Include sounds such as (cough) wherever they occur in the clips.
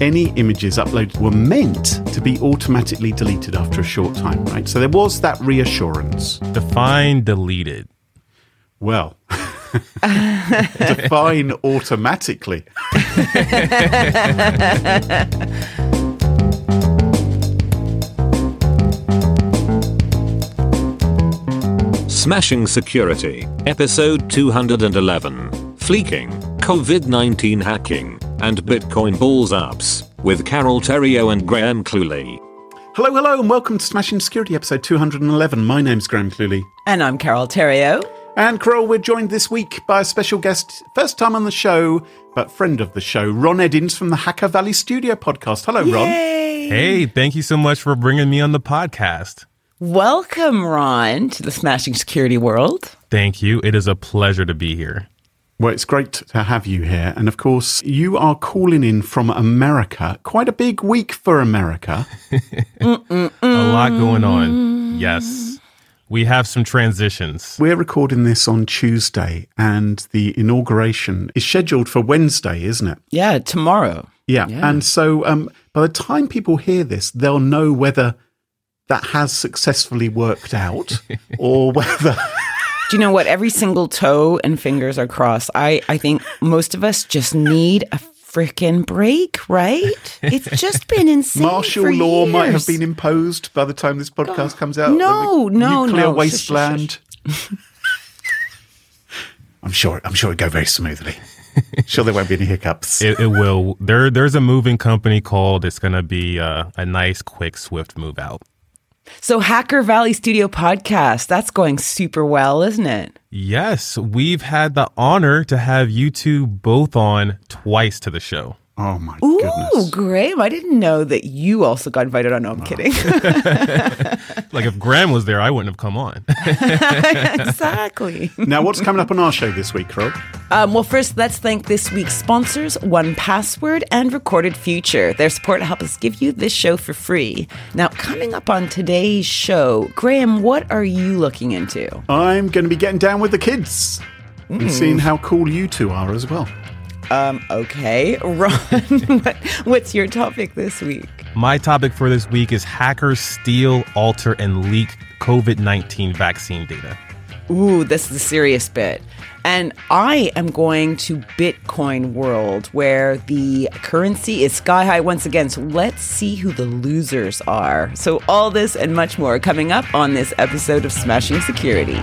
any images uploaded were meant to be automatically deleted after a short time, right? So there was that reassurance. Define deleted. Well, (laughs) define automatically. Smashing Security, Episode 211 Fleeking, COVID 19 Hacking, and Bitcoin Balls Ups, with Carole Theriault and Graham Cluley. Hello, hello, and welcome to Smashing Security episode 211. My name's Graham Cluley. And I'm Carole Theriault. And Carole, we're joined this week by a special guest, first time on the show, but friend of the show, Ron Eddins from the Hacker Valley Studio podcast. Hello, Ron. Hey, thank you so much for bringing me on the podcast. Welcome, Ron, to the Smashing Security world. Thank you. It is a pleasure to be here. Well, it's great to have you here. And of course, you are calling in from America. Quite a big week for America. (laughs) a lot going on. Yes. We have some transitions. We're recording this on Tuesday, and the inauguration is scheduled for Wednesday, isn't it? Yeah, tomorrow. Yeah. yeah. And so um, by the time people hear this, they'll know whether that has successfully worked out (laughs) or whether. Do you know what? Every single toe and fingers are crossed. I, I think most of us just need a freaking break, right? It's just been insane. Martial law years. might have been imposed by the time this podcast oh, comes out. No, no, nuclear no. wasteland. (laughs) I'm sure. I'm sure it'll go very smoothly. sure, there won't be any hiccups. It, it will. There, there's a moving company called. It's going to be uh, a nice, quick, swift move out. So, Hacker Valley Studio podcast, that's going super well, isn't it? Yes, we've had the honor to have you two both on twice to the show. Oh my Ooh, goodness. Graham, I didn't know that you also got invited on. No, I'm oh. kidding. (laughs) (laughs) like if Graham was there, I wouldn't have come on. (laughs) exactly. Now, what's coming up on our show this week, Rob? Um, well, first, let's thank this week's sponsors, 1Password and Recorded Future. Their support helps us give you this show for free. Now, coming up on today's show, Graham, what are you looking into? I'm going to be getting down with the kids mm. and seeing how cool you two are as well. Um, okay. (laughs) Ron, what, what's your topic this week? My topic for this week is hackers steal, alter, and leak COVID 19 vaccine data. Ooh, this is a serious bit. And I am going to Bitcoin world where the currency is sky high once again. So let's see who the losers are. So all this and much more coming up on this episode of Smashing Security.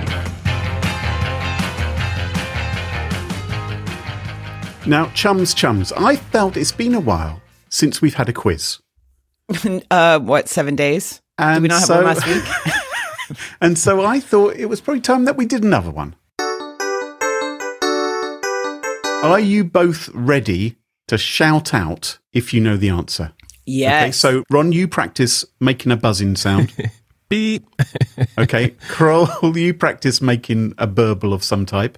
Now, chums, chums, I felt it's been a while since we've had a quiz. (laughs) uh, what, seven days? And did we not have so, one last week? (laughs) (laughs) and so I thought it was probably time that we did another one. Are you both ready to shout out if you know the answer? Yes. Okay, so Ron, you practice making a buzzing sound. Beep. okay, Carole, you practice making a burble of some type.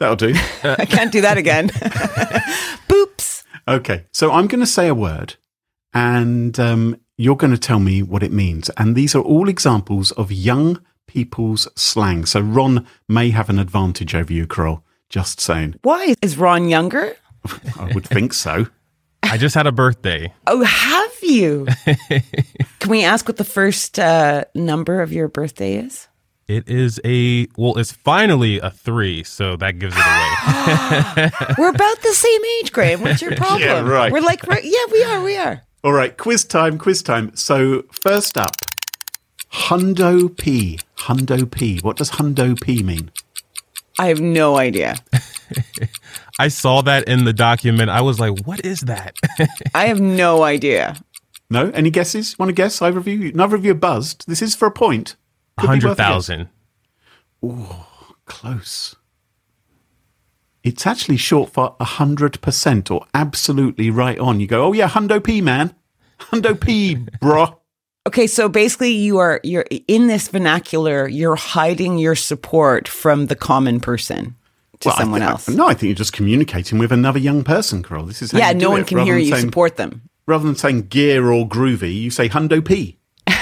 That'll do. (laughs) I can't do that again. (laughs) Boops. Okay, so I'm going to say a word, and um, you're going to tell me what it means. And these are all examples of young people's slang. So Ron may have an advantage over you, Carole. Just saying. Why? Is Ron younger? (laughs) I would think so. I just had a birthday. Oh, have you? Can we ask what the first uh, number of your birthday is? It is a well, it's finally a three, so that gives it away. (gasps) We're about the same age, Graham. What's your (laughs) problem? Yeah, right. We're like, we're, yeah, we are, we are. All right, quiz time, quiz time. So, first up, Hundo P. Hundo P. What does Hundo P mean? I have no idea. (laughs) I saw that in the document. I was like, "What is that?" (laughs) I have no idea. No? Any guesses? Want to guess? Either of you? Neither of you buzzed. This is for a point. Could be Hundred worth a guess. thousand. Close. It's actually short for 100% or absolutely right on. You go, oh yeah, Hundo P, man. Hundo P, (laughs) bro. Okay, so basically, you are you're in this vernacular. You're hiding your support from the common person to Well, someone thi- else. no, I think you're just communicating with another young person, Carole. This is how yeah, you do no one it. can Rather hear you saying- support them. rather than saying gear or groovy, you say Hundo P.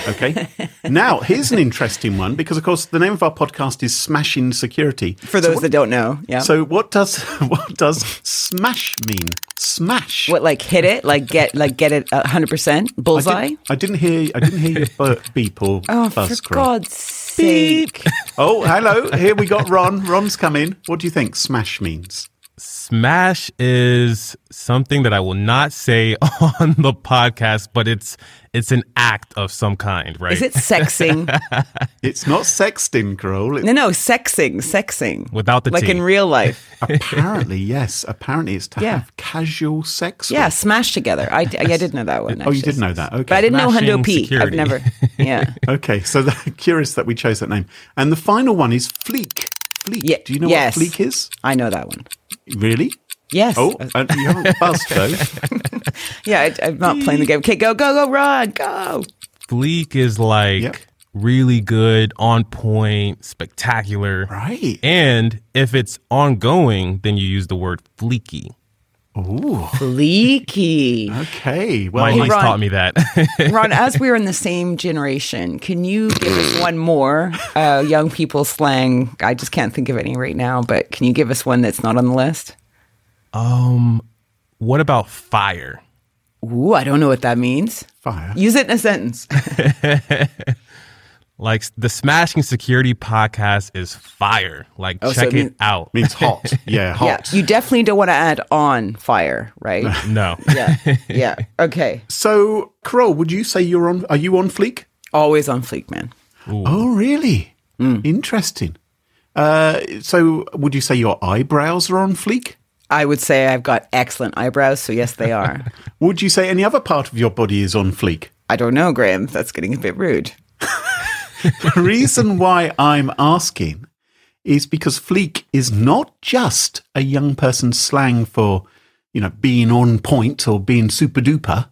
Okay. now, here's an interesting one because, of course, the name of our podcast is Smashing Security. For those that don't know, yeah. So, what does (laughs) what does smash mean? Smash. what like hit it, like get like get it hundred percent I bullseye? didn't, I didn't hear. I didn't hear your (laughs) beep or Oh, buzz. for Carole. God's sake! Oh, hello. Here we got Ron. Ron's come in. What do you think smash means? Smash is something that I will not say (laughs) on the podcast, but it's it's an act of some kind, right? Is it sexing? (laughs) It's not sexting, Carole. It- no, no, sexing, sexing. Without the like T. in real life. apparently, yes. Apparently, it's to Yeah. have casual sex. Yeah, with. smash together. I, I did know that one. Oh, you actually. did know that. Okay. But I didn't know Smashing Hundo P. I've never. (laughs) Yeah. Okay, so the, curious that we chose that name. And the final one is Fleek. Fleek. Ye- Do you know yes. what Fleek is? I know that one. Really? Yes. Oh, uh, you haven't buzzed though. (laughs) yeah, I, I'm not playing the game. Okay, go, go, go, run, go. Fleek is like Yep. really good, on point, spectacular. Right. And if it's ongoing, then you use the word fleeky. Ooh. Leaky. Okay. Well, My niece Ron. taught me that. (laughs) Ron, as we're in the same generation, can you give us one more uh, young people slang? I just can't think of any right now, but can you give us one that's not on the list? um, what about fire? Ooh, I don't know what that means. fire. Use it in a sentence. (laughs) Like the Smashing Security podcast is fire. Like Oh, check it it mean- out. Means hot. (laughs) Yeah, hot. Yeah, you definitely don't want to add on fire, right? (laughs) no. yeah, yeah. Okay, so, Carole, would you say you're on? Are you on Fleek? always on fleek, man. Oh, really? Interesting. Uh, so, would you say your eyebrows are on Fleek? I would say I've got excellent eyebrows, so yes, they are. (laughs) Would you say any other part of your body is on Fleek? I don't know, Graham. That's getting a bit rude. The reason why I'm asking is because fleek is not just a young person's slang for, you know, being on point or being super duper.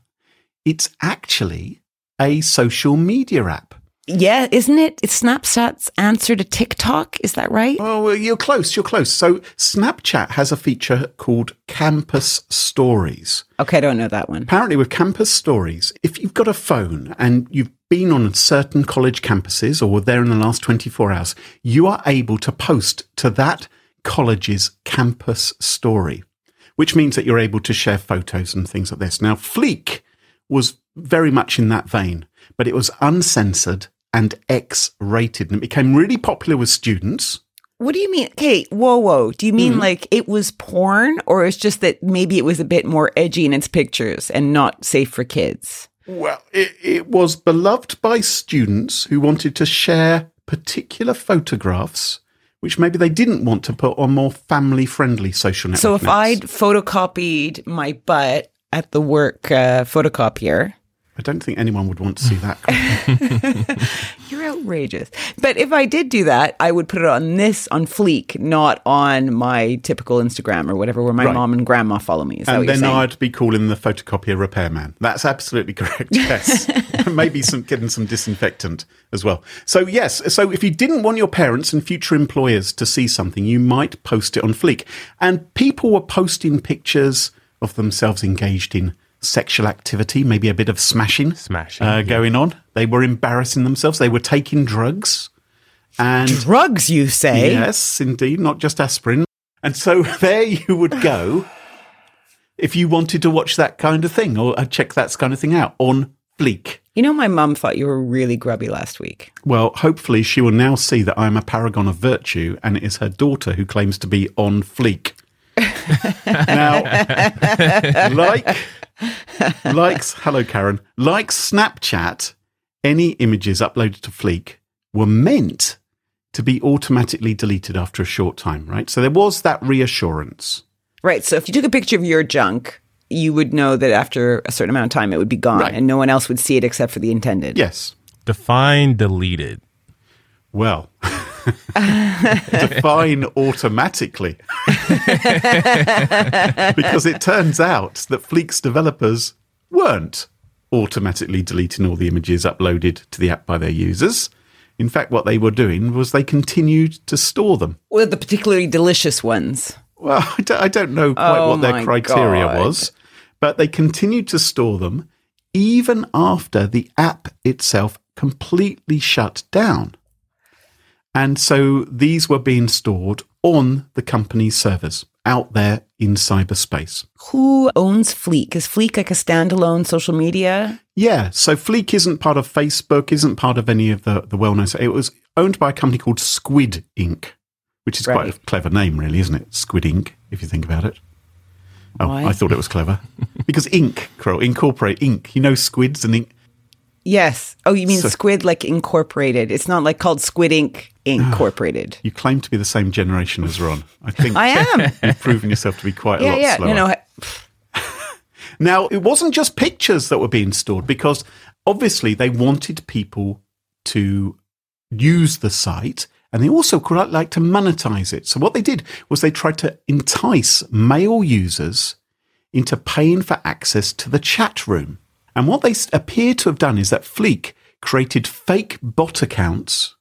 It's actually a social media app. Yeah, isn't it? It's Snapchat's answer to TikTok. Is that right? Oh, well, you're close. You're close. So Snapchat has a feature called Campus Stories. Okay, I don't know that one. Apparently, with campus stories, if you've got a phone and you've been on certain college campuses or were there in the last 24 hours, you are able to post to that college's campus story, which means that you're able to share photos and things like this. Now, Fleek was very much in that vein, but it was uncensored and X rated and it became really popular with students. What do you mean? Okay, whoa, whoa. Do you mean mm. like it was porn, or it's just that maybe it was a bit more edgy in its pictures and not safe for kids? Well, it, it was beloved by students who wanted to share particular photographs, which maybe they didn't want to put on more family friendly social networks. So if I'd photocopied my butt at the work uh, photocopier, I don't think anyone would want to see that. (laughs) you're outrageous. But if I did do that, I would put it on this on Fleek, not on my typical Instagram or whatever where my Right. mom and grandma follow me. Is that and what you're then? I'd be calling the photocopier repairman. That's absolutely (laughs) correct. Yes. (laughs) Maybe some getting some disinfectant as well. So yes, so if you didn't want your parents and future employers to see something, you might post it on Fleek. And people were posting pictures of themselves engaged in sexual activity, maybe a bit of smashing, Smashing, uh, yeah. going on. They were embarrassing themselves. They were taking drugs. And Drugs, you say? Yes, indeed, not just aspirin. And so (laughs) there you would go if you wanted to watch that kind of thing or uh, check that kind of thing out on Fleek. You know, my mum thought you were really grubby last week. Well, hopefully she will now see that I'm a paragon of virtue and it is her daughter who claims to be on fleek. (laughs) now, (laughs) like, (laughs) likes, hello Karen, like Snapchat, any images uploaded to Fleek were meant to be automatically deleted after a short time, right? So there was that reassurance. Right. So if you took a picture of your junk, you would know that after a certain amount of time it would be gone Right. and no one else would see it except for the intended. Yes. Define deleted. Well, (laughs) define automatically. (laughs) because it turns out that Fleek's developers weren't automatically deleting all the images uploaded to the app by their users. In fact, what they were doing was they continued to store them. Or the particularly delicious ones. Well, I don't, I don't know quite Oh what their oh criteria God. was, but they continued to store them even after the app itself completely shut down. And so these were being stored on the company's servers out there in cyberspace. Who owns Fleek? Is Fleek like a standalone social media? Yeah, so Fleek isn't part of Facebook, isn't part of any of the, the well known. It was owned by a company called Squid Inc., which is quite a clever name, really, isn't it? Squid Inc., if you think about it. Oh, Why? I thought it was clever. (laughs) because ink, Crow, incorporate ink. You know squids and ink. Yes. Oh, you mean So- Squid like incorporated? It's not like called Squid Inc. Incorporated. You claim to be the same generation as Ron. I think I am. (laughs) you've proven yourself to be quite a yeah, lot yeah. slower. No, no. (laughs) Now, it wasn't just pictures that were being stored because obviously they wanted people to use the site and they also quite like to monetize it. So, what they did was they tried to entice male users into paying for access to the chat room. And what they appear to have done is that Fleek created fake bot accounts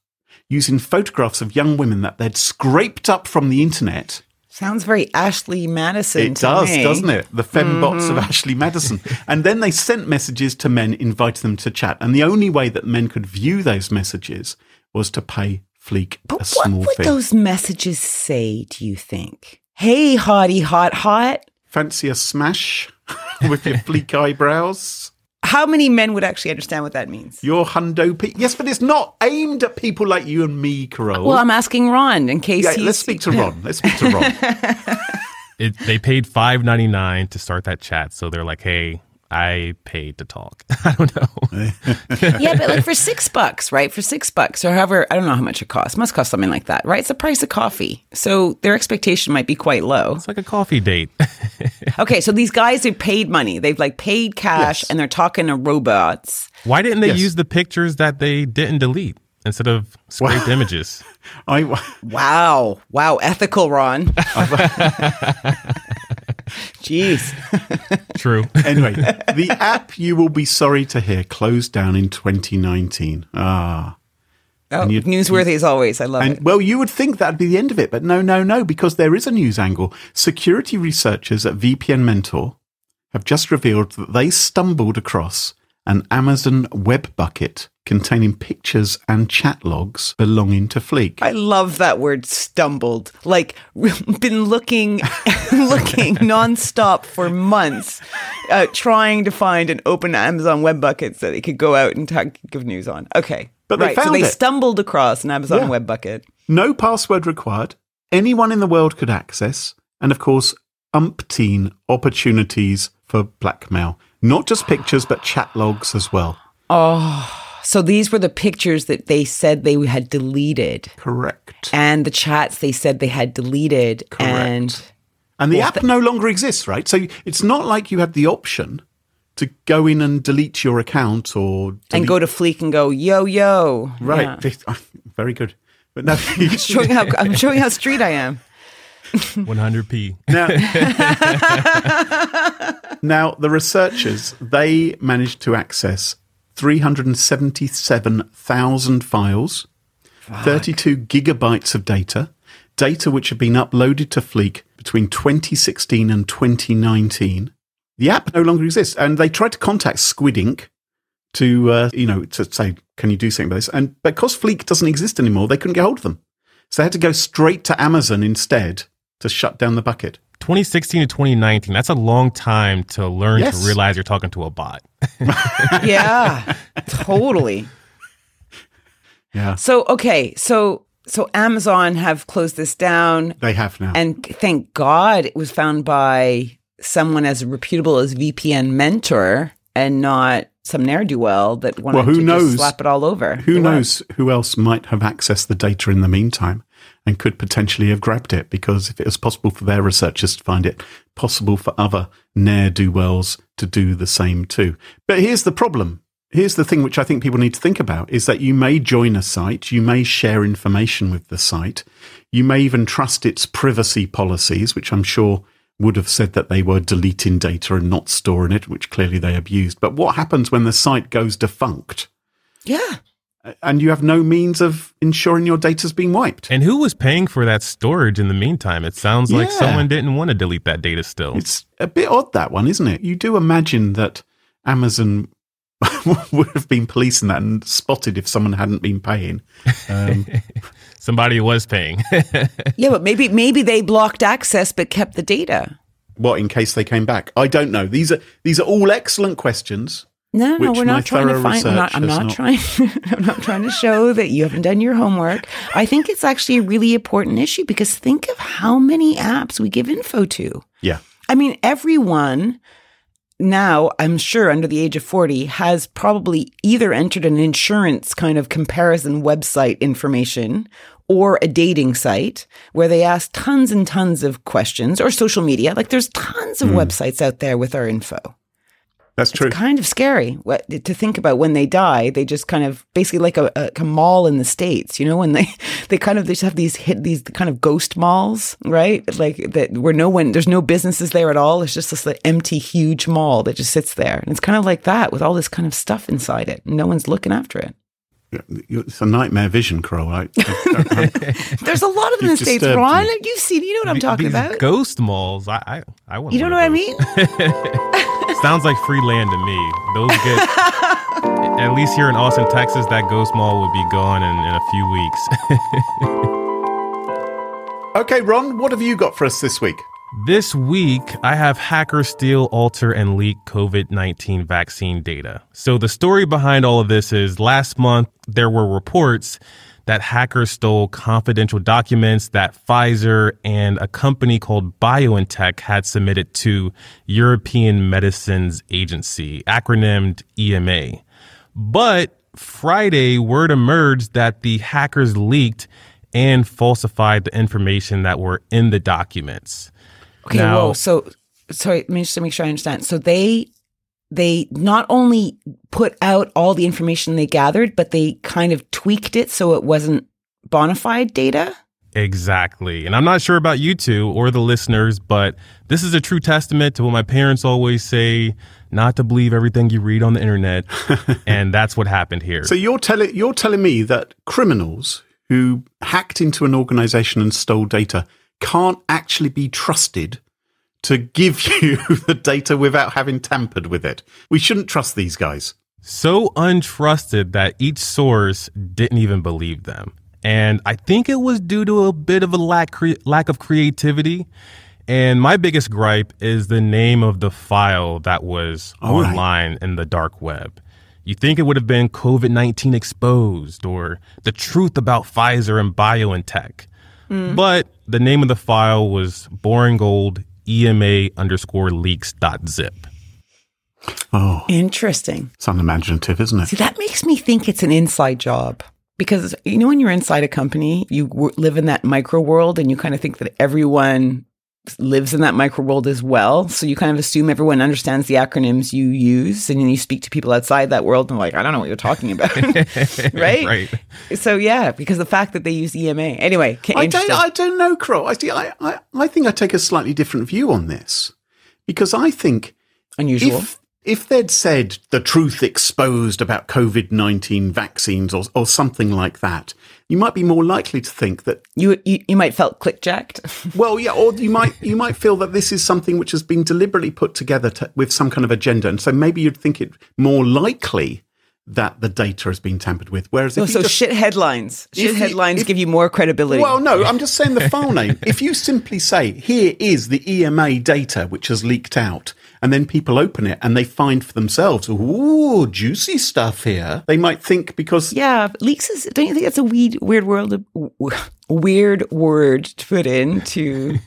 using photographs of young women that they'd scraped up from the internet Sounds very Ashley Madison. it does, me. doesn't it? The fembots mm-hmm. of Ashley Madison. And then they sent messages to men, inviting them to chat. And the only way that men could view those messages was to pay Fleek But a small fee. what would fee. those messages say, do you think? Hey, hottie, hot, hot. Fancy a smash (laughs) with your Fleek eyebrows? How many men would actually understand what that means? Your hundo pe- Yes, but it's not aimed at people like you and me, Carole. Well, I'm asking Ron in case yeah, he's. let's speak to Ron. Let's speak to (laughs) Ron. (laughs) It, they paid five ninety nine to start that chat, so they're like, "Hey, I paid to talk." (laughs) I don't know. (laughs) yeah, but like for six bucks, right? For six bucks or however, I don't know how much it costs. Must cost something like that, right? It's the price of coffee. So their expectation might be quite low. It's like a coffee date. (laughs) Okay, so these guys have paid money, they've like paid cash Yes. and they're talking to robots. Why didn't they Yes. use the pictures that they didn't delete instead of scraped images? I, Wow. Wow. Ethical, Ron. (laughs) Jeez. True. (laughs) anyway, the app you will be sorry to hear closed down in 2019. Ah. Oh, newsworthy as always. I love And it. well, you would think that'd be the end of it, but no, no, no, because there is a news angle. Security researchers at VPN Mentor have just revealed that they stumbled across an Amazon web bucket containing pictures and chat logs belonging to Fleek. I love that word stumbled. Like (laughs) been looking (laughs) looking nonstop for months uh, trying to find an open Amazon web bucket so they could go out and talk, give news on. Okay. But they right. so they it. stumbled across an Amazon Yeah. web bucket. No password required. Anyone in the world could access. And of course, umpteen opportunities for blackmail. Not just pictures, but chat logs as well. Oh. So these were the pictures that they said they had deleted Correct. and the chats they said they had deleted and And the app no longer exists, right? So it's not like you had the option to go in and delete your account or delete, and go to Fleek and go, yo, yo. right. Yeah. (laughs) Very good. But no, (laughs) Showing how, I'm showing how (laughs) street I am. (laughs) 100p. now, (laughs) now the researchers they managed to access 377,000 files, 32 gigabytes of data, data which had been uploaded to Fleek between 2016 and 2019. The app no longer exists, and they tried to contact Squid Inc. to, uh, you know, to say, "Can you do something about this?" And because Fleek doesn't exist anymore, they couldn't get hold of them, so they had to go straight to Amazon instead to shut down the bucket? 2016 to 2019, that's a long time to learn Yes. to realize you're talking to a bot. (laughs) (laughs) yeah, totally. Yeah, So okay, so so Amazon have closed this down, they have now. and thank God it was found by someone as reputable as VPN Mentor and not some ne'er do well that wanted Well, who to knows? just slap it all over. who the web. knows who else might have accessed the data in the meantime and could potentially have grabbed it? Because if it was possible for their researchers to find it, possible for other ne'er do wells to do the same too. But here's the problem. Here's the thing which I think people need to think about is that you may join a site, you may share information with the site, you may even trust its privacy policies, which I'm sure would have said that they were deleting data and not storing it, which clearly they abused. But what happens when the site goes defunct? Yeah. And you have no means of ensuring your data's being wiped. And who was paying for that storage in the meantime? It sounds like Yeah. someone didn't want to delete that data still. It's a bit odd that one, isn't it? You do imagine that Amazon (laughs) would have been policing that and spotted if someone hadn't been paying. Um, (laughs) Somebody was paying. (laughs) Yeah, but maybe maybe they blocked access but kept the data. what in case they came back? I don't know. These are these are all excellent questions. No, no, we're not trying to find. I'm not, I'm not not- trying. (laughs) I'm not trying to show that you haven't done your homework. I think it's actually a really important issue because think of how many apps we give info to. Yeah. I mean, everyone now, I'm sure, under the age of 40, has probably either entered an insurance kind of comparison website information or a dating site where they ask tons and tons of questions or social media. Like there's tons of websites out there with our info. That's true. It's kind of scary what, to think about when they die. They just kind of basically like a, a, a mall in the states, you know, when they (laughs) they kind of they just have these hit these kind of ghost malls, right? Like that where no one there's no businesses there at all. It's just this like, empty huge mall that just sits there, and it's kind of like that with all this kind of stuff inside it. No one's looking after it. It's a nightmare vision, Crow. I, I- There's a lot of them in the states, disturbed Ron. me. You've seen, you know what I'm talking These about. Ghost malls. I, I, I want. You don't know what I mean? (laughs) (laughs) Sounds like free land to me. Those get. (laughs) at least here in Austin, Texas, that ghost mall would be gone in, in a few weeks. (laughs) okay, Ron, what have you got for us this week? This week, I have hackers steal, alter, and leak COVID 19 vaccine data. So, the story behind all of this is last month, there were reports that hackers stole confidential documents that Pfizer and a company called BioNTech had submitted to European Medicines Agency, acronymed EMA. But Friday, word emerged that the hackers leaked and falsified the information that were in the documents. Okay, Now- whoa. So, sorry, let me just make sure I understand. So they they not only put out all the information they gathered, but they kind of tweaked it so it wasn't bona fide data. Exactly. And I'm not sure about you two or the listeners, but this is a true testament to what my parents always say not to believe everything you read on the internet. (laughs) and that's what happened here. So you're telling you're telling me that criminals who hacked into an organization and stole data can't actually be trusted to give (laughs) you the data without having tampered with it. We shouldn't trust these guys. so untrusted that each source didn't even believe them. And I think it was due to a bit of a lack cre- lack of creativity. And my biggest gripe is the name of the file that was All right. online in the dark web. You think it would have been COVID 19 exposed or the truth about Pfizer and BioNTech. Hmm. But the name of the file was boring old EMA underscore leaks dot zip. Oh, Interesting. it's unimaginative, isn't it? See, that makes me think it's an inside job because you know when you're inside a company, you w- live in that micro world, and you kind of think that everyone lives in that micro world as well. So you kind of assume everyone understands the acronyms you use, and then you speak to people outside that world, and like, I don't know what you're talking about, (laughs) right? Right. So yeah, because the fact that they use EMA anyway. I don't. I don't know, Crow. I see. I, I, I think I take a slightly different view on this because I think Unusual. if if they'd said the truth exposed about COVID nineteen vaccines or or something like that, you might be more likely to think that. you, you you might felt clickjacked. (laughs) Well, yeah, or you might you might feel that this is something which has been deliberately put together to, with some kind of agenda, and so maybe you'd think it more likely that the data has been tampered with. Whereas oh, if Oh, so just- shit headlines. Shit If you- headlines if- give you more credibility. Well, no, I'm just saying the (laughs) file name. If you simply say, here is the EMA data which has leaked out, and then people open it and they find for themselves, ooh, juicy stuff here, they might think because. yeah, but leaks is. Don't you think that's a weird, weird world, weird word to put into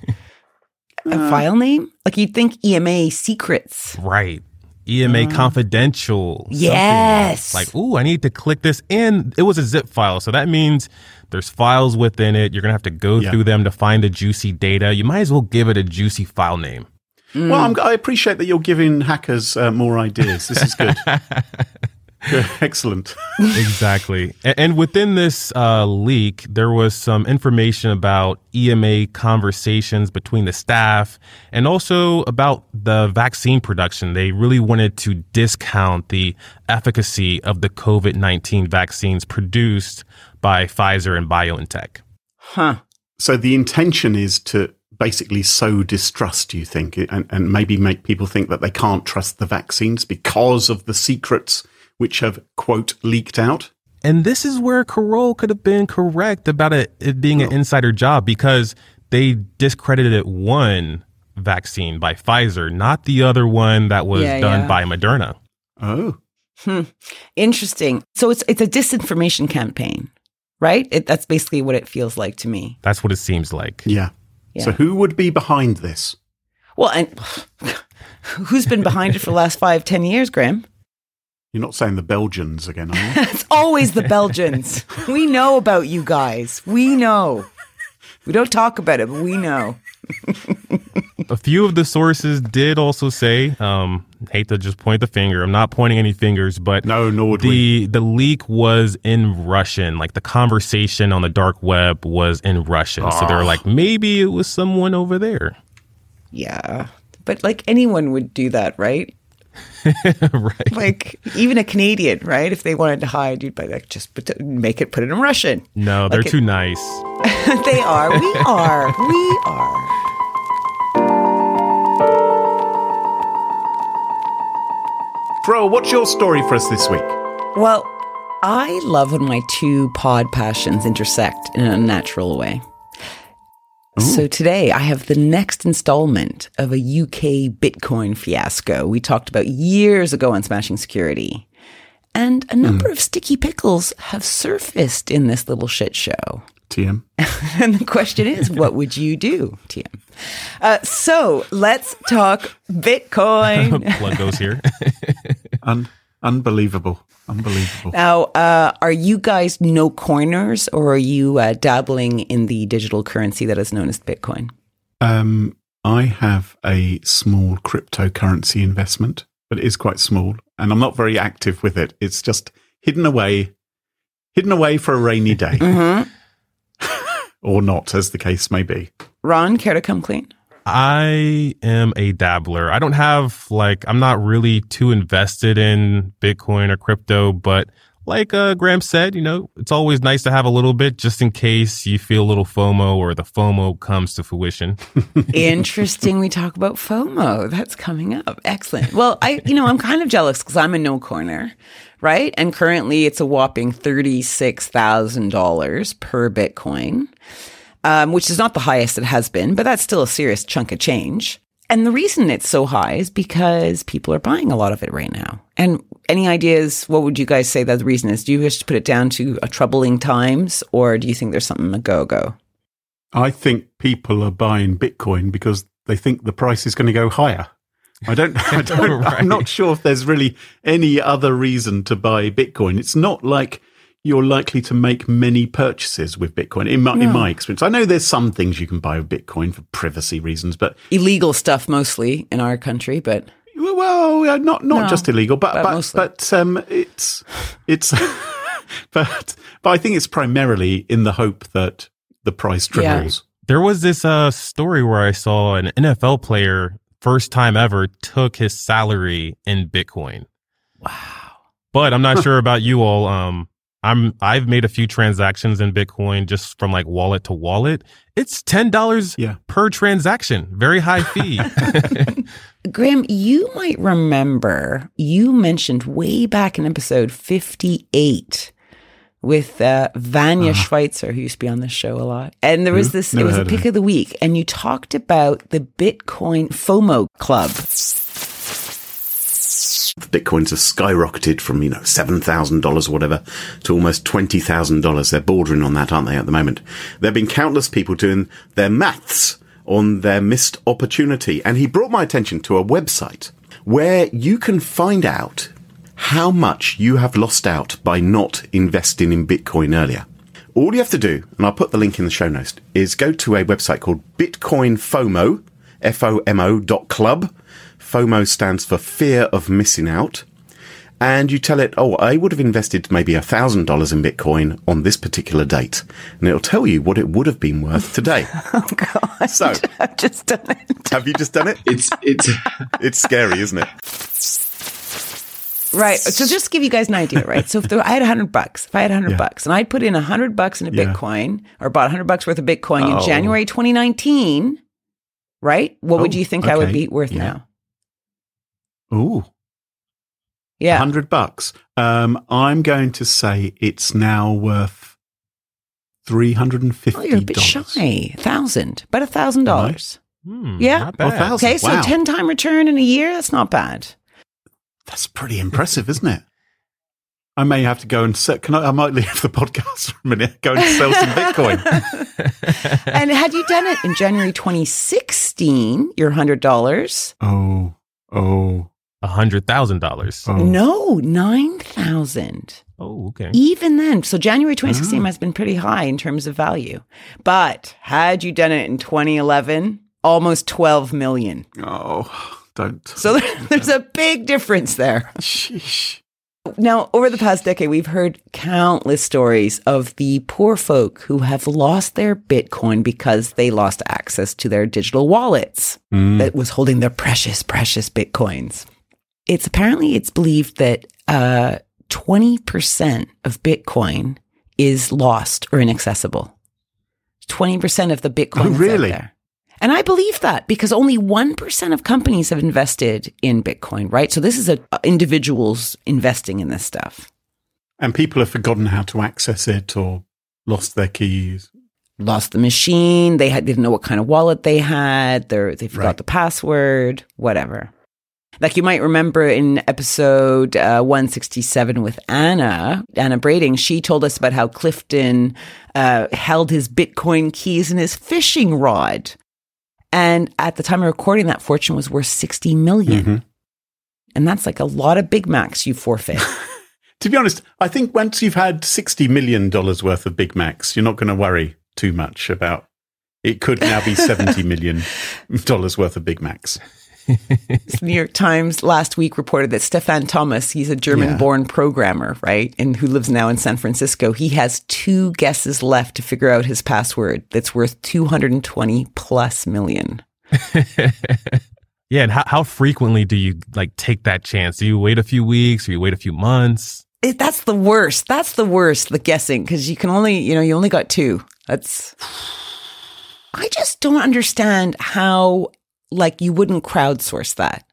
(laughs) a Uh. file name? Like you'd think EMA secrets. Right. EMA confidential. something Yes. Like, ooh, I need to click this in. It was a zip file. So that means there's files within it. You're going to have to go Yeah. through them to find the juicy data. You might as well give it a juicy file name. Well, I'm, I appreciate that you're giving hackers uh, more ideas. This is good. (laughs) Good, Excellent. (laughs) exactly. And, and within this uh, leak, there was some information about EMA conversations between the staff and also about the vaccine production. They really wanted to discount the efficacy of the COVID 19 vaccines produced by Pfizer and BioNTech. Huh. So the intention is to basically sow distrust, you think, eh, and, and maybe make people think that they can't trust the vaccines because of the secrets which have, quote, leaked out? And this is where Carole could have been correct about it, it being an insider job because they discredited one vaccine by Pfizer, not the other one that was Yeah, done yeah. by Moderna. Oh. Hmm. Interesting. So it's it's a disinformation campaign, right? It, that's basically what it feels like to me. That's what it seems like. Yeah. Yeah. So who would be behind this? Well, and (sighs) who's been behind it for the last five, ten years, Graham? You're not saying the Belgians again, are you? (laughs) It's always the Belgians. we know about you guys. We know. We don't talk about it, but we know. A few of the sources did also say, um, hate to just point the finger. I'm not pointing any fingers, but No, nor would we. the the leak was in Russian. Like the conversation on the dark web was in Russian. So they're like, maybe it was someone over there. Yeah. But like anyone would do that, right? (laughs) right. Like even a Canadian, right? If they wanted to hide, you'd be like, just put make it, put it in Russian. No, they're Like it- too nice. (laughs) they are. We (laughs) are. We are. Bro, what's your story for us this week? Well, I love when my two pod passions intersect in a natural way. So today I have the next installment of a UK Bitcoin fiasco we talked about years ago on Smashing Security. And a number of sticky pickles have surfaced in this little shit show. TM. (laughs) And the question is, what would you do, TM? Uh, so let's talk Bitcoin. (laughs) Plug goes here. Un- unbelievable. Unbelievable. Now, uh, are you guys no coiners or are you uh, dabbling in the digital currency that is known as Bitcoin? Um, I have a small cryptocurrency investment, but it is quite small, and I'm not very active with it. It's just hidden away, hidden away for a rainy day, Mm-hmm. (laughs) or not, as the case may be. Ron, care to come clean? I am a dabbler. I don't have like I'm not really too invested in Bitcoin or crypto, but like uh, Graham said, you know, it's always nice to have a little bit just in case you feel a little FOMO or the FOMO comes to fruition. (laughs) Interesting. We talk about FOMO. That's coming up. Excellent. Well, I, you know, I'm kind of jealous because I'm a no coiner, right? And currently it's a whopping $36,000 per Bitcoin, um, which is not the highest it has been, but that's still a serious chunk of change. And the reason it's so high is because people are buying a lot of it right now. And any ideas? What would you guys say that the reason is? Do you wish to put it down to a troubling times, or do you think there's something a go go? I think people are buying Bitcoin because they think the price is going to go higher. I don't, (laughs) I don't Right. I'm not sure if there's really any other reason to buy Bitcoin. It's not like you're likely to make many purchases with Bitcoin in my, in my experience. I know there's some things you can buy with Bitcoin for privacy reasons, but Illegal stuff mostly in our country, but well, not not No, just illegal, but but but mostly. but um, it's it's (laughs) but but I think it's primarily in the hope that the price Yeah. triples. There was this uh, story where I saw an NFL player, first time ever, took his salary in Bitcoin. wow. But I'm not sure about you all. Um, I'm I've made a few transactions in Bitcoin just from like wallet to wallet. It's ten dollars Yeah. per transaction. Very high fee. (laughs) Graham, you might remember you mentioned way back in episode 58 with uh, Vanja Svajcer, who used to be on this show a lot. And there was Who? this, it was a pick of the week, and you talked about the Bitcoin FOMO Club. Bitcoins have skyrocketed from, you know, $7,000 or whatever to almost $20,000. They're bordering on that, aren't they, at the moment? There have been countless people doing their maths on their missed opportunity. And he brought my attention to a website where you can find out how much you have lost out by not investing in Bitcoin earlier. All you have to do, and I'll put the link in the show notes, is go to a website called Bitcoin FOMO, F-O-M-O dot club. FOMO stands for fear of missing out. And you tell it, oh, I would have invested maybe $1,000 in Bitcoin on this particular date. And it'll tell you what it would have been worth today. (laughs) Oh, God. So- (laughs) I've just done it. have you just done it? It's it's (laughs) It's scary, isn't it? Right. So just to give you guys an idea, right? So if there, I had a hundred bucks, if I had a hundred Yeah. bucks and I'd put in a hundred bucks in a Yeah. Bitcoin or bought a hundred bucks worth of Bitcoin Oh. in January 2019, right? What would Oh, you think I would be worth Yeah. now? Ooh, Yeah. 100 bucks. Um, I'm going to say it's now worth $350. Oh, you're a bit shy. Thousand, about a thousand dollars. Hmm, Yeah. not Oh, bad. Okay, so Wow. ten time return in a year. That's not bad. That's pretty impressive, isn't it? I may have to go and set. Can I? I might leave the podcast (laughs) for a minute. Go and sell some Bitcoin. (laughs) (laughs) and had you done it in January 2016, your hundred dollars? Oh, oh, A hundred thousand dollars. oh. No, nine thousand. Oh, okay. Even then, so January 2016 Ah. has been pretty high in terms of value. But had you done it in 2011, almost 12 million. Oh, don't. So there, (laughs) there's a big difference there. Sheesh. Now, over the past decade, we've heard countless stories of the poor folk who have lost their Bitcoin because they lost access to their digital wallets Mm. that was holding their precious, precious Bitcoins. It's apparently it's believed that uh, 20% of Bitcoin is lost or inaccessible. 20% of the Bitcoin Oh, really? And I believe that because only 1% of companies have invested in Bitcoin, right? So this is a, individuals investing in this stuff. And people have forgotten how to access it or lost their keys. Lost the machine. They had, didn't know what kind of wallet they had. They're, they forgot Right. the password, whatever. Like you might remember in episode uh, 167 with Anna, Anna Brading, she told us about how Clifton uh, held his Bitcoin keys in his fishing rod. And at the time of recording, that fortune was worth 60 million. Mhm. And that's like a lot of Big Macs you forfeit. (laughs) To be honest, I think once you've had $60 million worth of Big Macs, you're not going to worry too much about it could now be $70 (laughs) million worth of Big Macs. The New York Times last week reported that Stefan Thomas, he's a German born programmer, right? And who lives now in San Francisco. He has two guesses left to figure out his password that's worth 220 plus million. (laughs) Yeah, and how, how frequently do you like take that chance? Do you wait a few weeks or you wait a few months? It, that's the worst. That's the worst, the guessing, because you can only, you know, you only got two. That's. (sighs) I just don't understand how, like, you wouldn't crowdsource that,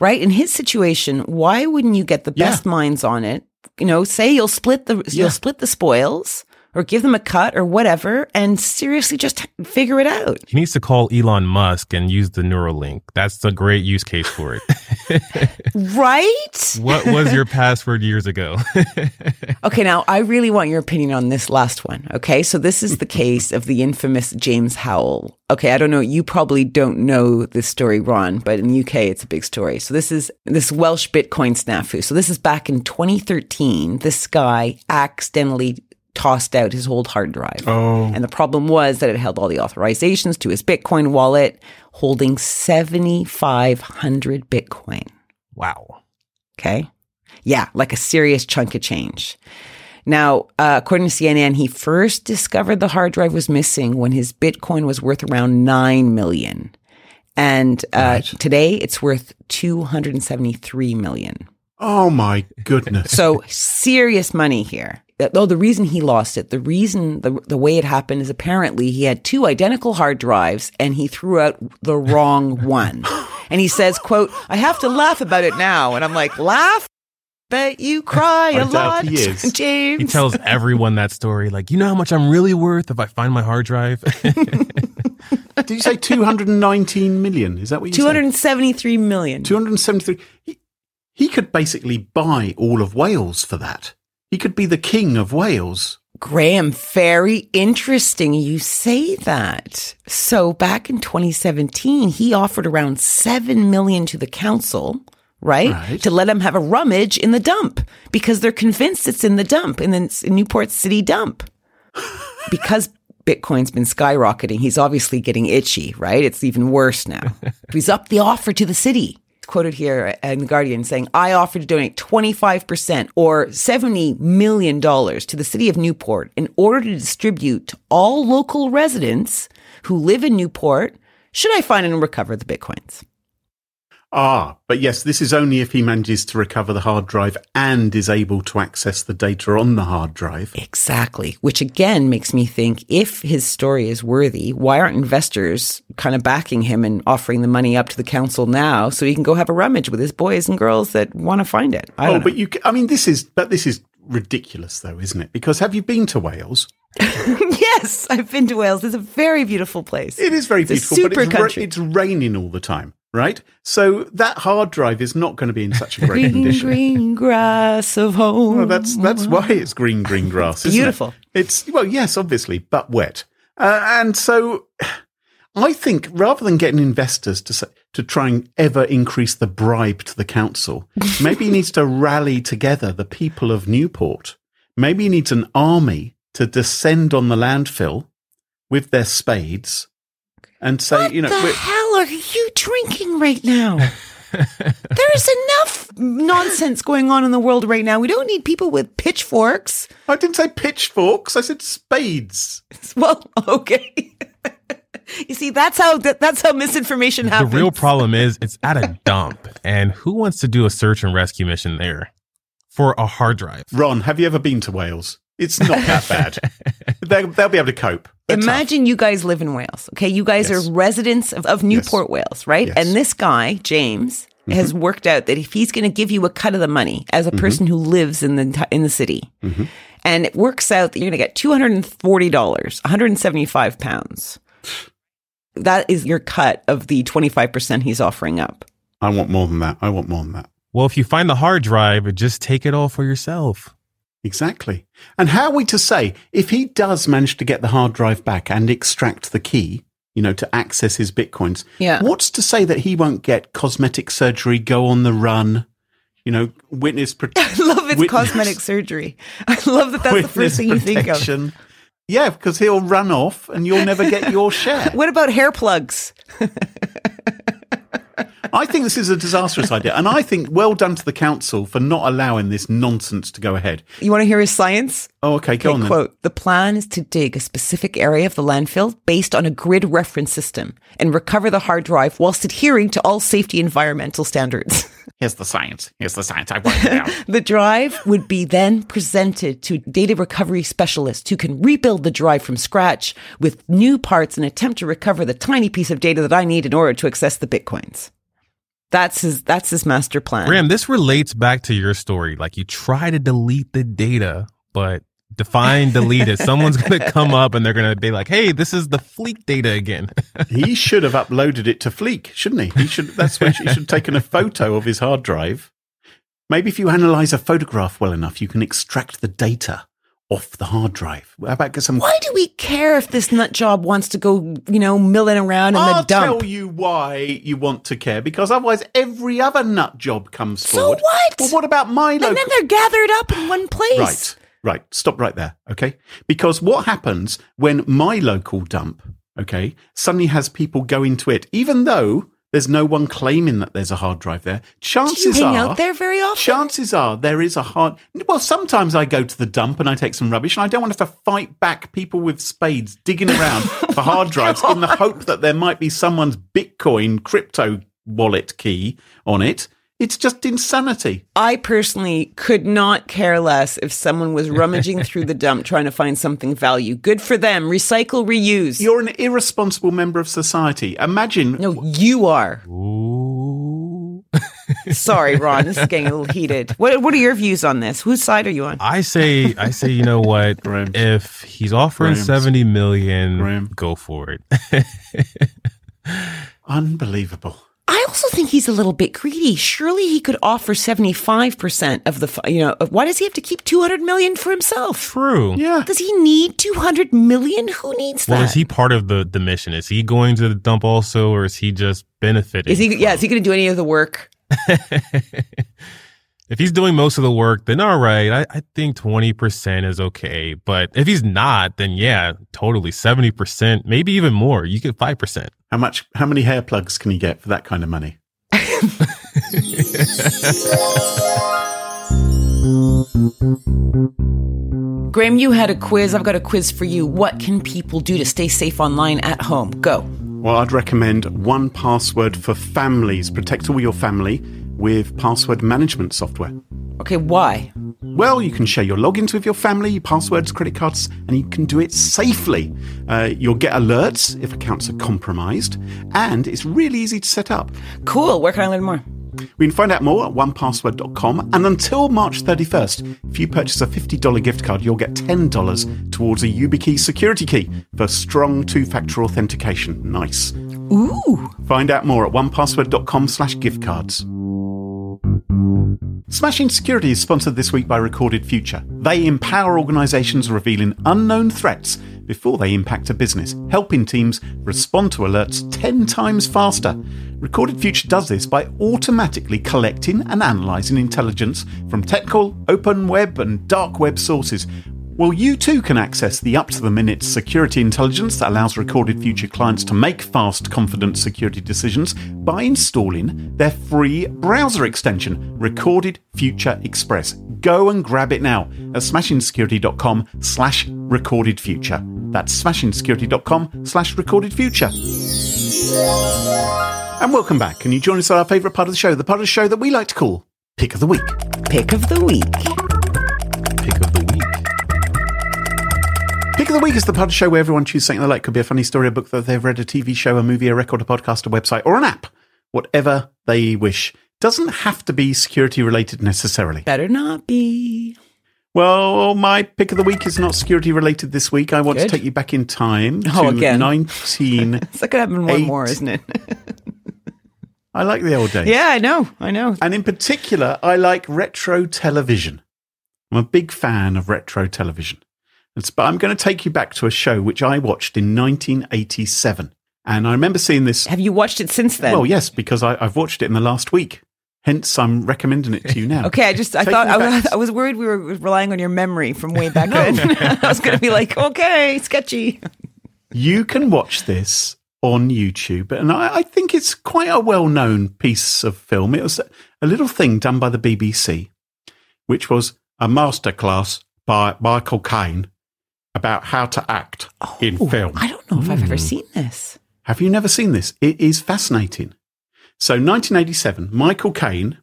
right? In his situation, why wouldn't you get the Yeah. best minds on it? You know, say you'll split the Yeah. you'll split the spoils, or give them a cut, or whatever, and seriously just figure it out. He needs to call Elon Musk and use the Neuralink. That's a great use case for it. (laughs) Right? what was your (laughs) password years ago? (laughs) Okay, now I really want your opinion on this last one. Okay, so this is the case of the infamous James Howell. Okay, I don't know. You probably don't know this story, Ron, but in the UK, it's a big story. So this is this Welsh Bitcoin snafu. So this is back in 2013. This guy accidentally tossed out his old hard drive. Oh, And the problem was that it held all the authorizations to his Bitcoin wallet, holding 7,500 Bitcoin. wow. Okay. Yeah, like a serious chunk of change. Now, uh, according to CNN, he first discovered the hard drive was missing when his Bitcoin was worth around 9 million. And uh, Right. today it's worth 273 million. oh my goodness. So serious money here. That oh the reason he lost it the reason the, the way it happened is apparently he had two identical hard drives and he threw out the wrong (laughs) one and he says quote i have to laugh about it now and i'm like laugh bet you cry a lot he is. (laughs) james He tells everyone that story. Like, you know how much I'm really worth if I find my hard drive? (laughs) Did you say 219 million? Is that what you said? 273 million 273. He, he could basically buy all of Wales for that. He could be the king of Wales. Graham, very interesting you say that. So back in 2017, he offered around 7 million to the council, right? Right. To let him have a rummage in the dump because they're convinced it's in the dump in the Newport City dump. (laughs) because Bitcoin's been skyrocketing, he's obviously getting itchy, right? It's even worse now. (laughs) he's upped the offer to the city. Quoted here in The Guardian saying, I offer to donate 25% or $70 million to the city of Newport in order to distribute to all local residents who live in Newport should I find and recover the Bitcoins. Ah, but yes, this is only if he manages to recover the hard drive and is able to access the data on the hard drive. Exactly. Which again makes me think if his story is worthy, why aren't investors kind of backing him and offering the money up to the council now so he can go have a rummage with his boys and girls that want to find it? I Oh, know. but you, I mean, this is, but this is ridiculous though, isn't it? Because have you been to Wales? (laughs) yes, I've been to Wales. It's a very beautiful place. It is very It's beautiful, but it's, ra- it's raining all the time, right? So that hard drive is not going to be in such a great green, condition. green grass of home. Well, that's that's why it's green, green (laughs) grass. Isn't Beautiful. It? It's well, yes, obviously, but wet. Uh, and so, I think rather than getting investors to say, to try and ever increase the bribe to the council, (laughs) maybe he needs to rally together the people of Newport. Maybe he needs an army to descend on the landfill with their spades and say, what you know, hell are you drinking right now? (laughs) There's enough nonsense going on in the world right now. We don't need people with pitchforks. I didn't say pitchforks. I said spades. (laughs) Well, okay. (laughs) you see, that's how that, that's how misinformation happens. the real problem is it's at a dump. And who wants to do a search and rescue mission there for a hard drive? Ron, have you ever been to Wales? It's not that bad. they'll, they'll be able to cope. They're tough. Imagine you guys live in Wales. Okay, you guys Yes. are residents of, of Newport, Wales, right? Yes. Mm-hmm. And this guy, James, has worked out that if he's going to give you a cut of the money as a person who lives in the in the city, Mm-hmm. and it works out that you're going to get two hundred and forty dollars, one hundred and seventy five pounds. That is your cut of the twenty five percent he's offering up. I want more than that. I want more than that. Well, if you find the hard drive, just take it all for yourself. Exactly. And how are we to say if he does manage to get the hard drive back and extract the key, you know, to access his bitcoins? Yeah. What's to say that he won't get cosmetic surgery, go on the run, you know, witness (laughs) protection? I love its witness- cosmetic surgery. I love that. That's the first thing you think of. Yeah, because he'll run off and you'll never get your (laughs) share. What about hair plugs? (laughs) I think this is a disastrous idea. And I think well done to the council for not allowing this nonsense to go ahead. You want to hear his science? Oh, okay, go Okay, on then. quote, the plan is to dig a specific area of the landfill based on a grid reference system and recover the hard drive whilst adhering to all safety environmental standards. (laughs) Here's the science. Here's the science. I worked it out. (laughs) the drive would be then presented to data recovery specialists who can rebuild the drive from scratch with new parts and attempt to recover the tiny piece of data that I need in order to access the bitcoins. That's his that's his master plan. Ram, this relates back to your story. Like you try to delete the data, but define delete it. Someone's going (laughs) to come up and they're going to be like, hey, this is the Fleek data again. (laughs) he should have uploaded it to Fleek, shouldn't he? He should. That's where he should have taken a photo of his hard drive. Maybe if you analyze a photograph well enough, you can extract the data off the hard drive. How about get some? Why do we care if this nut job wants to go, you know, milling around in I'll the dump? I'll tell you why you want to care because otherwise every other nut job comes So forward. what? Well, what about my local? And then they're gathered up in one place. Right, right. Stop right there. Okay. Because what happens when my local dump, okay, suddenly has people go into it, even though there's no one claiming that there's a hard drive there, Do you chances hang are. out there very often? Chances are there is a hard. Well, sometimes I go to the dump and I take some rubbish, and I don't want to have to fight back people with spades digging around (laughs) for oh hard drives in the hope that there might be someone's Bitcoin crypto wallet key on it. It's just insanity. I personally could not care less if someone was (laughs) rummaging through the dump trying to find something value. Good for them. Recycle, reuse. You're an irresponsible member of society. Imagine no, you are. Ooh. (laughs) Sorry, Ron. This is getting a little heated. What What are your views on this? Whose side are you on? I say, I say, you know what? Graham. If he's offering Graham. seventy million, Graham. go for it. (laughs) unbelievable. I also think he's a little bit greedy. Surely he could offer seventy five percent of the. You know, why does he have to keep two hundred million for himself? True. Yeah. Does he need two hundred million? Who needs that? Well, is he part of the the mission? Is he going to the dump also, or is he just benefiting? Is he? Yeah. Is he going to do any of the work? (laughs) if he's doing most of the work, then all right. I, I think 20% is okay. But if he's not, then yeah, totally 70%, maybe even more. You get 5%. How much? How many hair plugs can you get for that kind of money? (laughs) Graham, you had a quiz. I've got a quiz for you. What can people do to stay safe online at home? Go. Well, I'd recommend one password for families. Protect all your family with password management software. Okay, why? Well, you can share your logins with your family, passwords, credit cards, and you can do it safely. Uh, you'll get alerts if accounts are compromised, and it's really easy to set up. Cool. Where can I learn more? We can find out more at onepassword.com. And until March 31st, if you purchase a $50 gift card, you'll get $10 towards a YubiKey security key for strong two-factor authentication. Nice. Ooh. Find out more at onepassword.com slash gift cards. Smashing Security is sponsored this week by Recorded Future. They empower organizations revealing unknown threats before they impact a business, helping teams respond to alerts 10 times faster. Recorded Future does this by automatically collecting and analyzing intelligence from technical, open web, and dark web sources. Well, you too can access the up to the minute security intelligence that allows Recorded Future clients to make fast, confident security decisions by installing their free browser extension, Recorded Future Express. Go and grab it now at smashingsecurity.com slash recorded future. That's smashingsecurity.com slash recorded future. And welcome back. Can you join us at our favourite part of the show, the part of the show that we like to call Pick of the Week. Pick of the week. Of the week is the part of the show where everyone chooses something they like. Could be a funny story, a book that they've read, a TV show, a movie, a record, a podcast, a website, or an app. Whatever they wish. Doesn't have to be security related necessarily. Better not be. Well, my pick of the week is not security related this week. I want Good. to take you back in time Oh, to again. 19. (laughs) It's like going to happen one more, isn't it? (laughs) I like the old days. yeah, I know. I know. And in particular, I like retro television. I'm a big fan of retro television. But I'm going to take you back to a show which I watched in 1987. And I remember seeing this. Have you watched it since then? Well, yes, because I, I've watched it in the last week. Hence, I'm recommending it to you now. (laughs) Okay, I just I Take thought I was, I was worried we were relying on your memory from way back then. (laughs) I was going to be like, okay, sketchy. You can watch this on YouTube, and I, I think it's quite a well known piece of film. It was a little thing done by the BBC, which was a masterclass by Michael Caine about how to act in film. I don't know if I've ever seen this. Have you never seen this? It is fascinating. So, 1987, Michael Caine,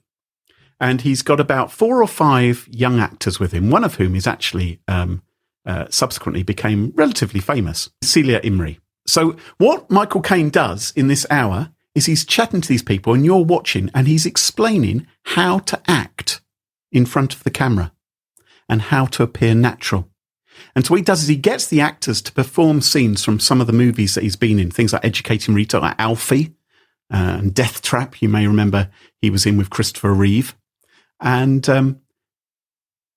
and he's got about four or five young actors with him, one of whom is actually um, uh, subsequently became relatively famous, Celia Imrie. So, what Michael Caine does in this hour is he's chatting to these people, and you're watching, and he's explaining how to act in front of the camera and how to appear natural. And so what he does is he gets the actors to perform scenes from some of the movies that he's been in, things like Educating Rita, like Alfie uh, and Death Trap. You may remember he was in with Christopher Reeve. And um,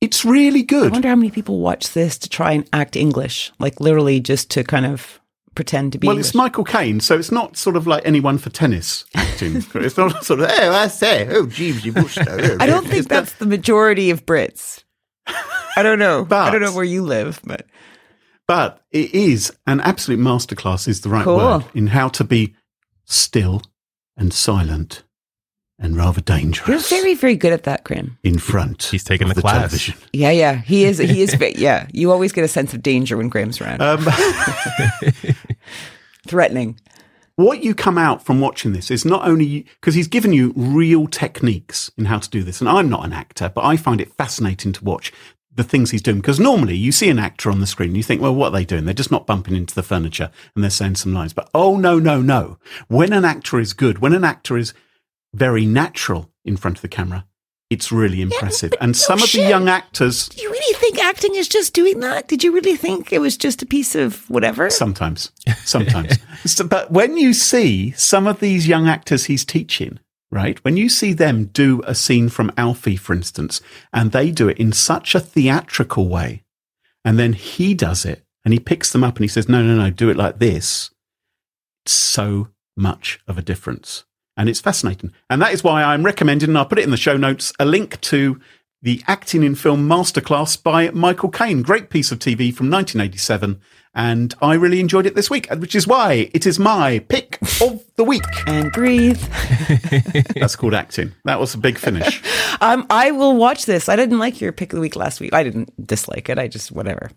it's really good. I wonder how many people watch this to try and act English, like literally just to kind of pretend to be. Well, English. it's Michael Caine, so it's not sort of like anyone for tennis acting. (laughs) it's not sort of, oh, I say, oh, Jeeves, you her. (laughs) I don't think that's the majority of Brits. I don't know. I don't know where you live, but But it is an absolute masterclass, is the right Cool. word, in how to be still and silent and rather dangerous. you're very, very good at that, Graham. in front. He's taking of the class. television. Yeah, yeah. He is. He is. (laughs) yeah, you always get a sense of danger when Graham's around. Um, (laughs) Threatening. What you come out from watching this is not only because he's given you real techniques in how to do this. And I'm not an actor, but I find it fascinating to watch the things he's doing. Because normally you see an actor on the screen and you think, well, what are they doing? They're just not bumping into the furniture and they're saying some lines. But oh, no, no, no. When an actor is good, when an actor is very natural in front of the camera, it's really impressive. and some of the young actors, Do you really think acting is just doing that? Did you really think it was just a piece of whatever? Sometimes, sometimes. (laughs) So- but when you see some of these young actors he's teaching, right? When you see them do a scene from Alfie, for instance, and they do it in such a theatrical way, and then he does it and he picks them up and he says, no, no, no, do it like this. It's so much of a difference. And it's fascinating. And that is why I'm recommending, and I'll put it in the show notes, a link to the Acting in Film Masterclass by Michael Caine. Great piece of TV from 1987. And I really enjoyed it this week, which is why it is my pick of the week. and breathe. (laughs) (laughs) That's called acting. That was a big finish. (laughs) Um, I will watch this. I didn't like your pick of the week last week. I didn't dislike it. I just whatever.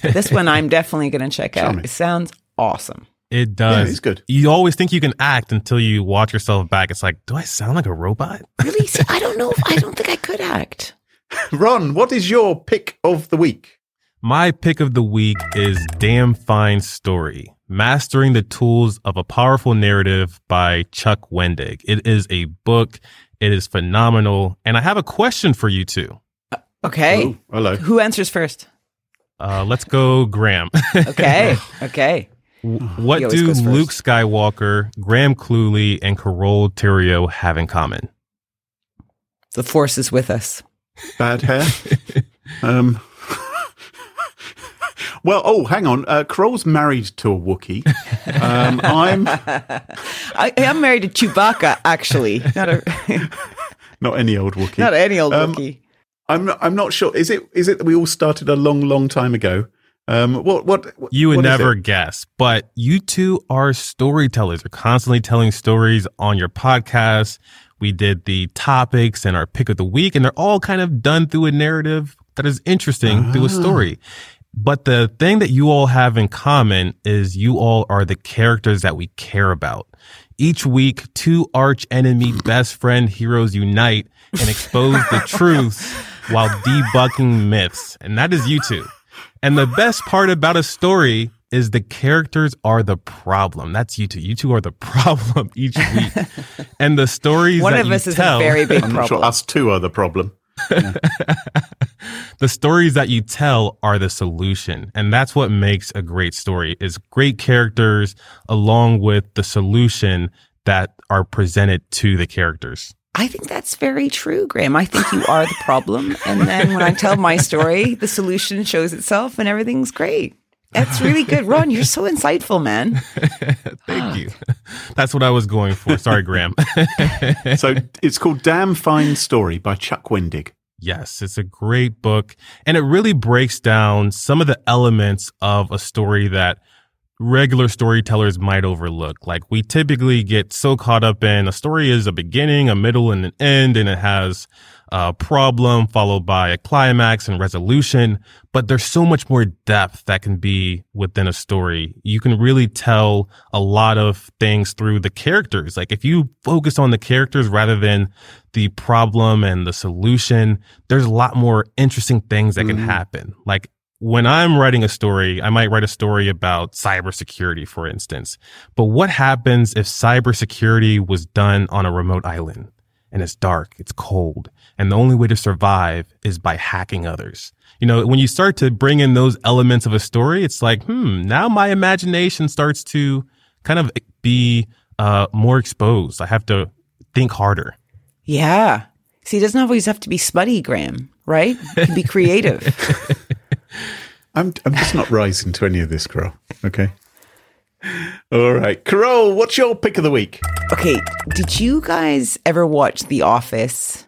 This one I'm definitely going to check out. Charming. It sounds awesome. It does. it's good. You always think you can act until you watch yourself back. It's like, do I sound like a robot? Really? (laughs) I don't know. I don't think I could act. (laughs) Ron, what is your pick of the week? My pick of the week is Damn Fine Story Mastering the Tools of a Powerful Narrative by Chuck Wendig. It is a book, it is phenomenal. And I have a question for you two. Okay. Oh, hello. Who answers first? Uh, let's go, Graham. (laughs) Okay. okay. What do. Luke Skywalker, Graham Cluley, and Carole Theriault have in common? The force is with us. Bad hair. (laughs) um, well, oh, hang on. Uh, Carole's married to a Wookiee. Um, I'm (laughs) I, I'm married to Chewbacca, actually. (laughs) Not a not any old Wookiee. not any old Um, Wookiee. I'm not, I'm not sure. Is it is it that we all started a long, long time ago? Um, what what You would what never guess, but you two are storytellers. You're constantly telling stories on your podcast. We did the topics and our pick of the week, and they're all kind of done through a narrative that is interesting through a story. But the thing that you all have in common is you all are the characters that we care about. Each week, two arch enemy (clears throat) best friend heroes unite and expose the (laughs) truth while debunking myths. And that is you two. And the best part about a story is the characters are the problem. That's you two. You two are the (laughs) problem each week. and the stories One that of you us is tell, a very big I'm not problem. sure. Us two are the problem. (laughs) the stories that you tell are the solution. And that's what makes a great story is great characters along with the solution that are presented to the characters. I think that's very true, Graham. I think you are the problem. And then when I tell my story, the solution shows itself and everything's great. That's really good. Ron, you're so insightful, man. (laughs) Thank you. That's what I was going for. Sorry, Graham. (laughs) So it's called Damn Fine Story by Chuck Wendig. Yes, it's a great book. And it really breaks down some of the elements of a story that regular storytellers might overlook. Like we typically get so caught up in a story is a beginning, a middle, and an end, and it has a problem followed by a climax and resolution. But there's so much more depth that can be within a story. You can really tell a lot of things through the characters. Like if you focus on the characters rather than the problem and the solution, there's a lot more interesting things that can mm-hmm. happen. Like when I'm writing a story, I might write a story about cybersecurity, for instance. But what happens if cybersecurity was done on a remote island and it's dark, it's cold, and the only way to survive is by hacking others? You know, when you start to bring in those elements of a story, it's like, hmm, now my imagination starts to kind of be uh, more exposed. I have to think harder. Yeah. See, it doesn't always have to be smutty, Graham, right? It can be creative. (laughs) I'm I'm just not rising to any of this, Carole. Okay. All right, Carole, what's your pick of the week? okay. Did you guys ever watch The Office?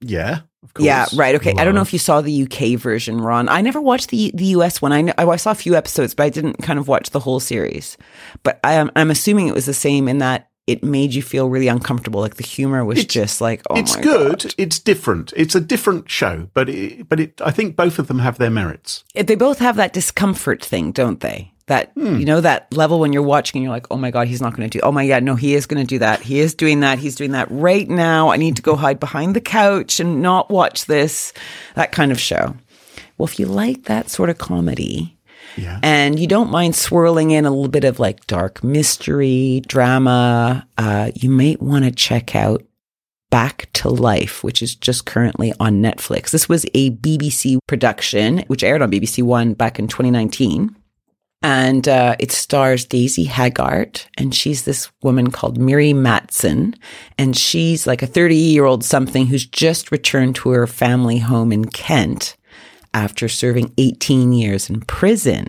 Yeah, of course. Yeah, right. Okay. I don't know if you saw the UK version, Ron. I never watched the the US one. I, I saw a few episodes, but I didn't kind of watch the whole series. But I am I'm assuming it was the same in that it made you feel really uncomfortable. Like the humor was It's- just like, oh it's my good. God. It's different. It's a different show, but it, but it. I think both of them have their merits. It- They both have that discomfort thing, don't they? That hmm. you know that level when you're watching and you're like, oh my god, he's not going to do. Oh my god, no, he is going to do that. He is doing that. He's doing that right now. I need to go hide behind the couch and not watch this. That kind of show. Well, if you like that sort of comedy, And you don't mind swirling in a little bit of like dark mystery, drama, uh, you might want to check out Back to Life, which is just currently on Netflix. This was a BBC production, which aired on BBC One back in 2019. And uh, it stars Daisy Haggard, and she's this woman called Miri Matteson. And she's like a 30 year old something who's just returned to her family home in Kent after serving 18 years in prison.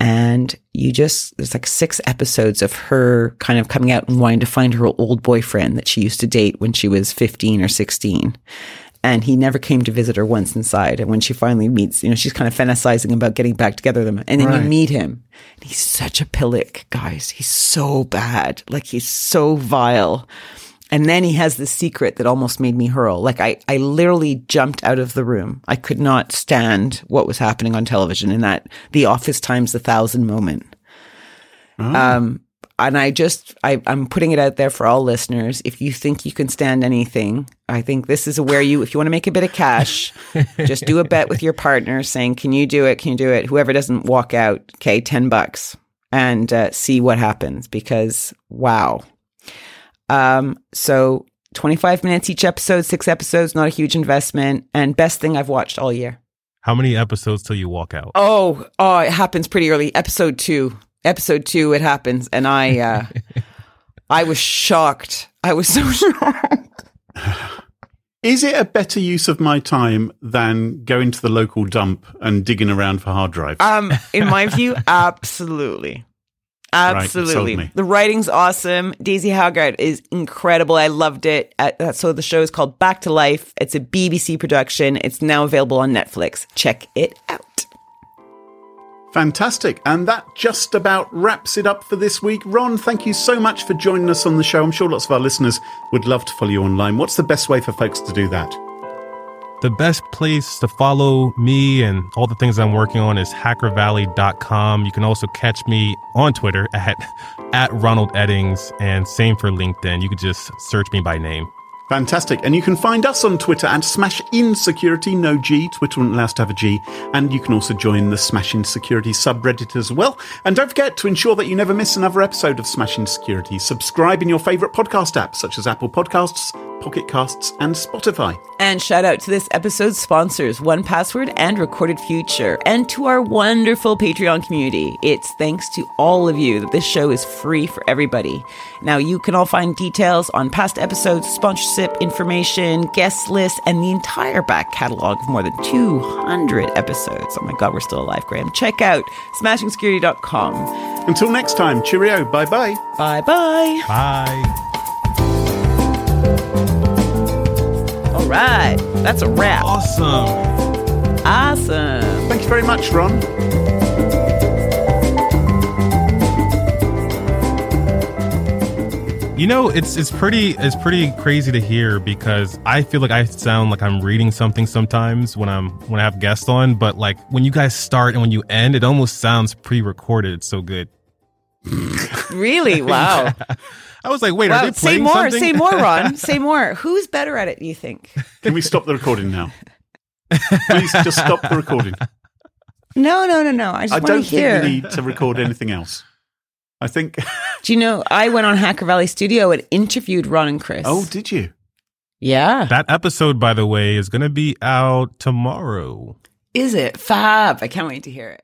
And you just, there's like six episodes of her kind of coming out and wanting to find her old boyfriend that she used to date when she was 15 or 16. And he never came to visit her once inside. And when she finally meets, you know, she's kind of fantasizing about getting back together with him. And then Right. you meet him. And he's such a pillock, guys. He's so bad. Like he's so vile. And then he has this secret that almost made me hurl. Like I, I literally jumped out of the room. I could not stand what was happening on television in that the office times a thousand moment. Um, and I just, I, I'm putting it out there for all listeners. If you think you can stand anything, I think this is where you, if you want to make a bit of cash, (laughs) just do a bet with your partner saying, can you do it? Can you do it? Whoever doesn't walk out, okay, 10 bucks and uh, see what happens because wow. Um, so 25 minutes each episode, six episodes, not a huge investment, and best thing I've watched all year. How many episodes till you walk out? Oh, oh, it happens pretty early. Episode two, episode two, it happens, and I, uh, (laughs) I was shocked. I was so (laughs) shocked. Is it a better use of my time than going to the local dump and digging around for hard drives? Um, in my view, (laughs) absolutely. Right, it sold Absolutely. me. the writing's awesome. Daisy Haggard is incredible. I loved it. Uh, uh, so the show is called Back to Life. It's a BBC production. It's now available on Netflix. Check it out. Fantastic. And that just about wraps it up for this week. Ron, thank you so much for joining us on the show. I'm sure lots of our listeners would love to follow you online. What's the best way for folks to do that? The best place to follow me and all the things I'm working on is hackervalley.com. You can also catch me on Twitter (laughs) at, at Ronald Eddings and same for LinkedIn. You could just search me by name. Fantastic. And you can find us on Twitter at Smash In Security, no G. Twitter wouldn't allow us to have a G. And you can also join the Smashing Security subreddit as well. And don't forget to ensure that you never miss another episode of Smashing Security. Subscribe in your favourite podcast apps such as Apple Podcasts, Pocket Casts, and Spotify. And shout out to this episode's sponsors, 1Password and Recorded Future, and to our wonderful Patreon community. It's thanks to all of you that this show is free for everybody. Now, you can all find details on past episodes, sponsorship information, guest lists, and the entire back catalog of more than 200 episodes. Oh my God, we're still alive, Graham. Check out smashingsecurity.com. Until next time, cheerio. Bye bye. Bye bye. Bye right, that's a wrap. Awesome. Awesome. Thank you very much, Ron. You know, it's it's pretty it's pretty crazy to hear because I feel like I sound like I'm reading something sometimes when I'm when I have guests on, but like when you guys start and when you end, it almost sounds pre-recorded. It's so good. Really? Wow. (laughs) I was like, wait, Wow, are they say playing more, something? say more, Ron. (laughs) Say more. Who's better at it, do you think? Can we stop the recording now? Please just stop the recording. No, no, no, no. I just I want don't to hear. think we need to record anything else. I think. (laughs) Do you know, I went on Hacker Valley Studio and interviewed Ron and Chris. Oh, did you? yeah. That episode, by the way, is going to be out tomorrow. Is it? Fab. I can't wait to hear it.